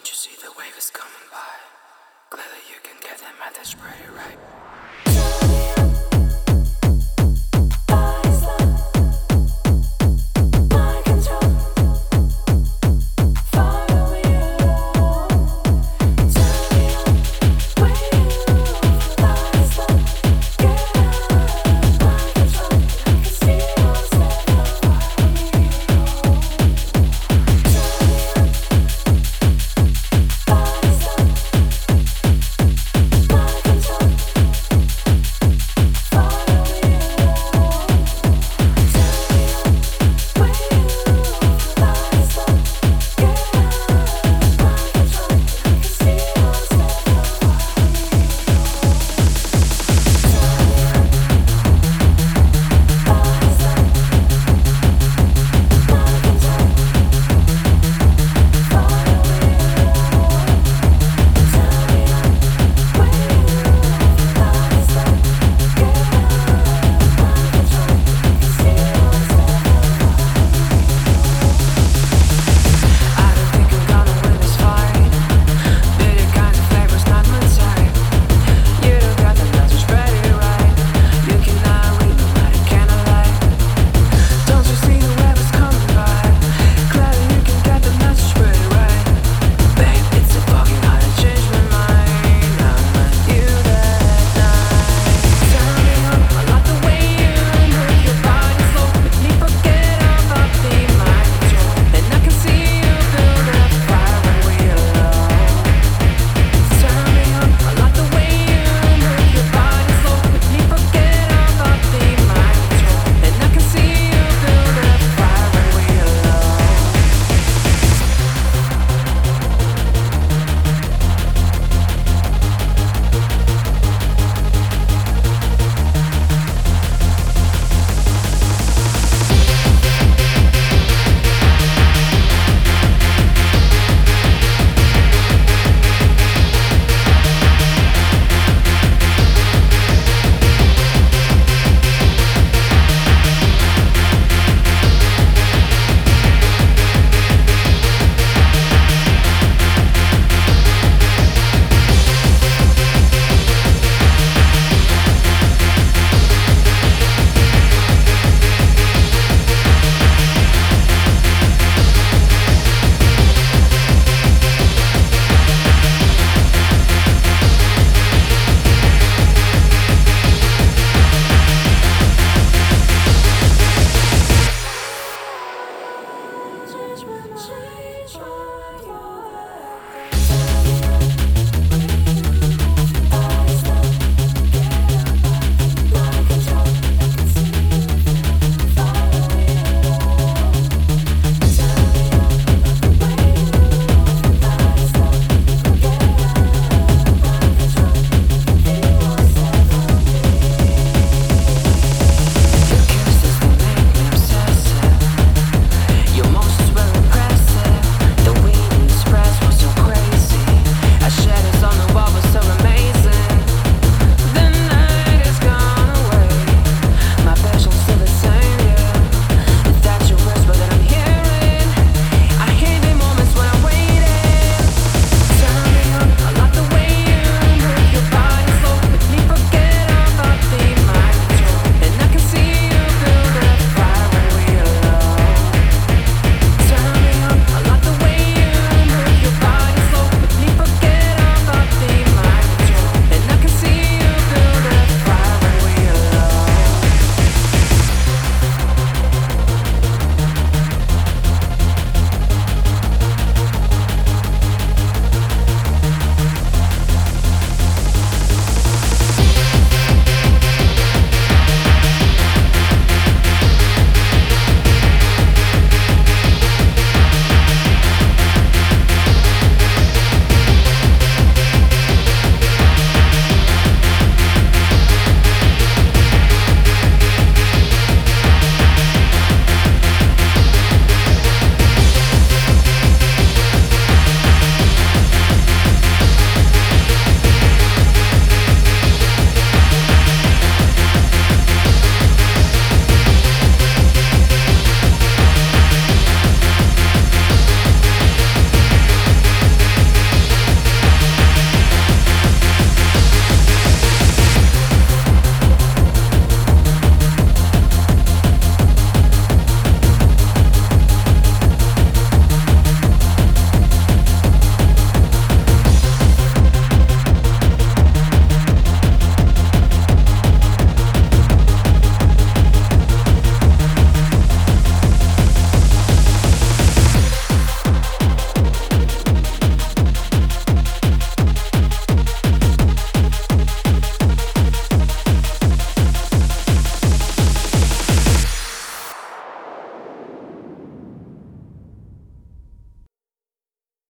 Don't you see the wave is coming by? Clearly you can get them at the spray, right?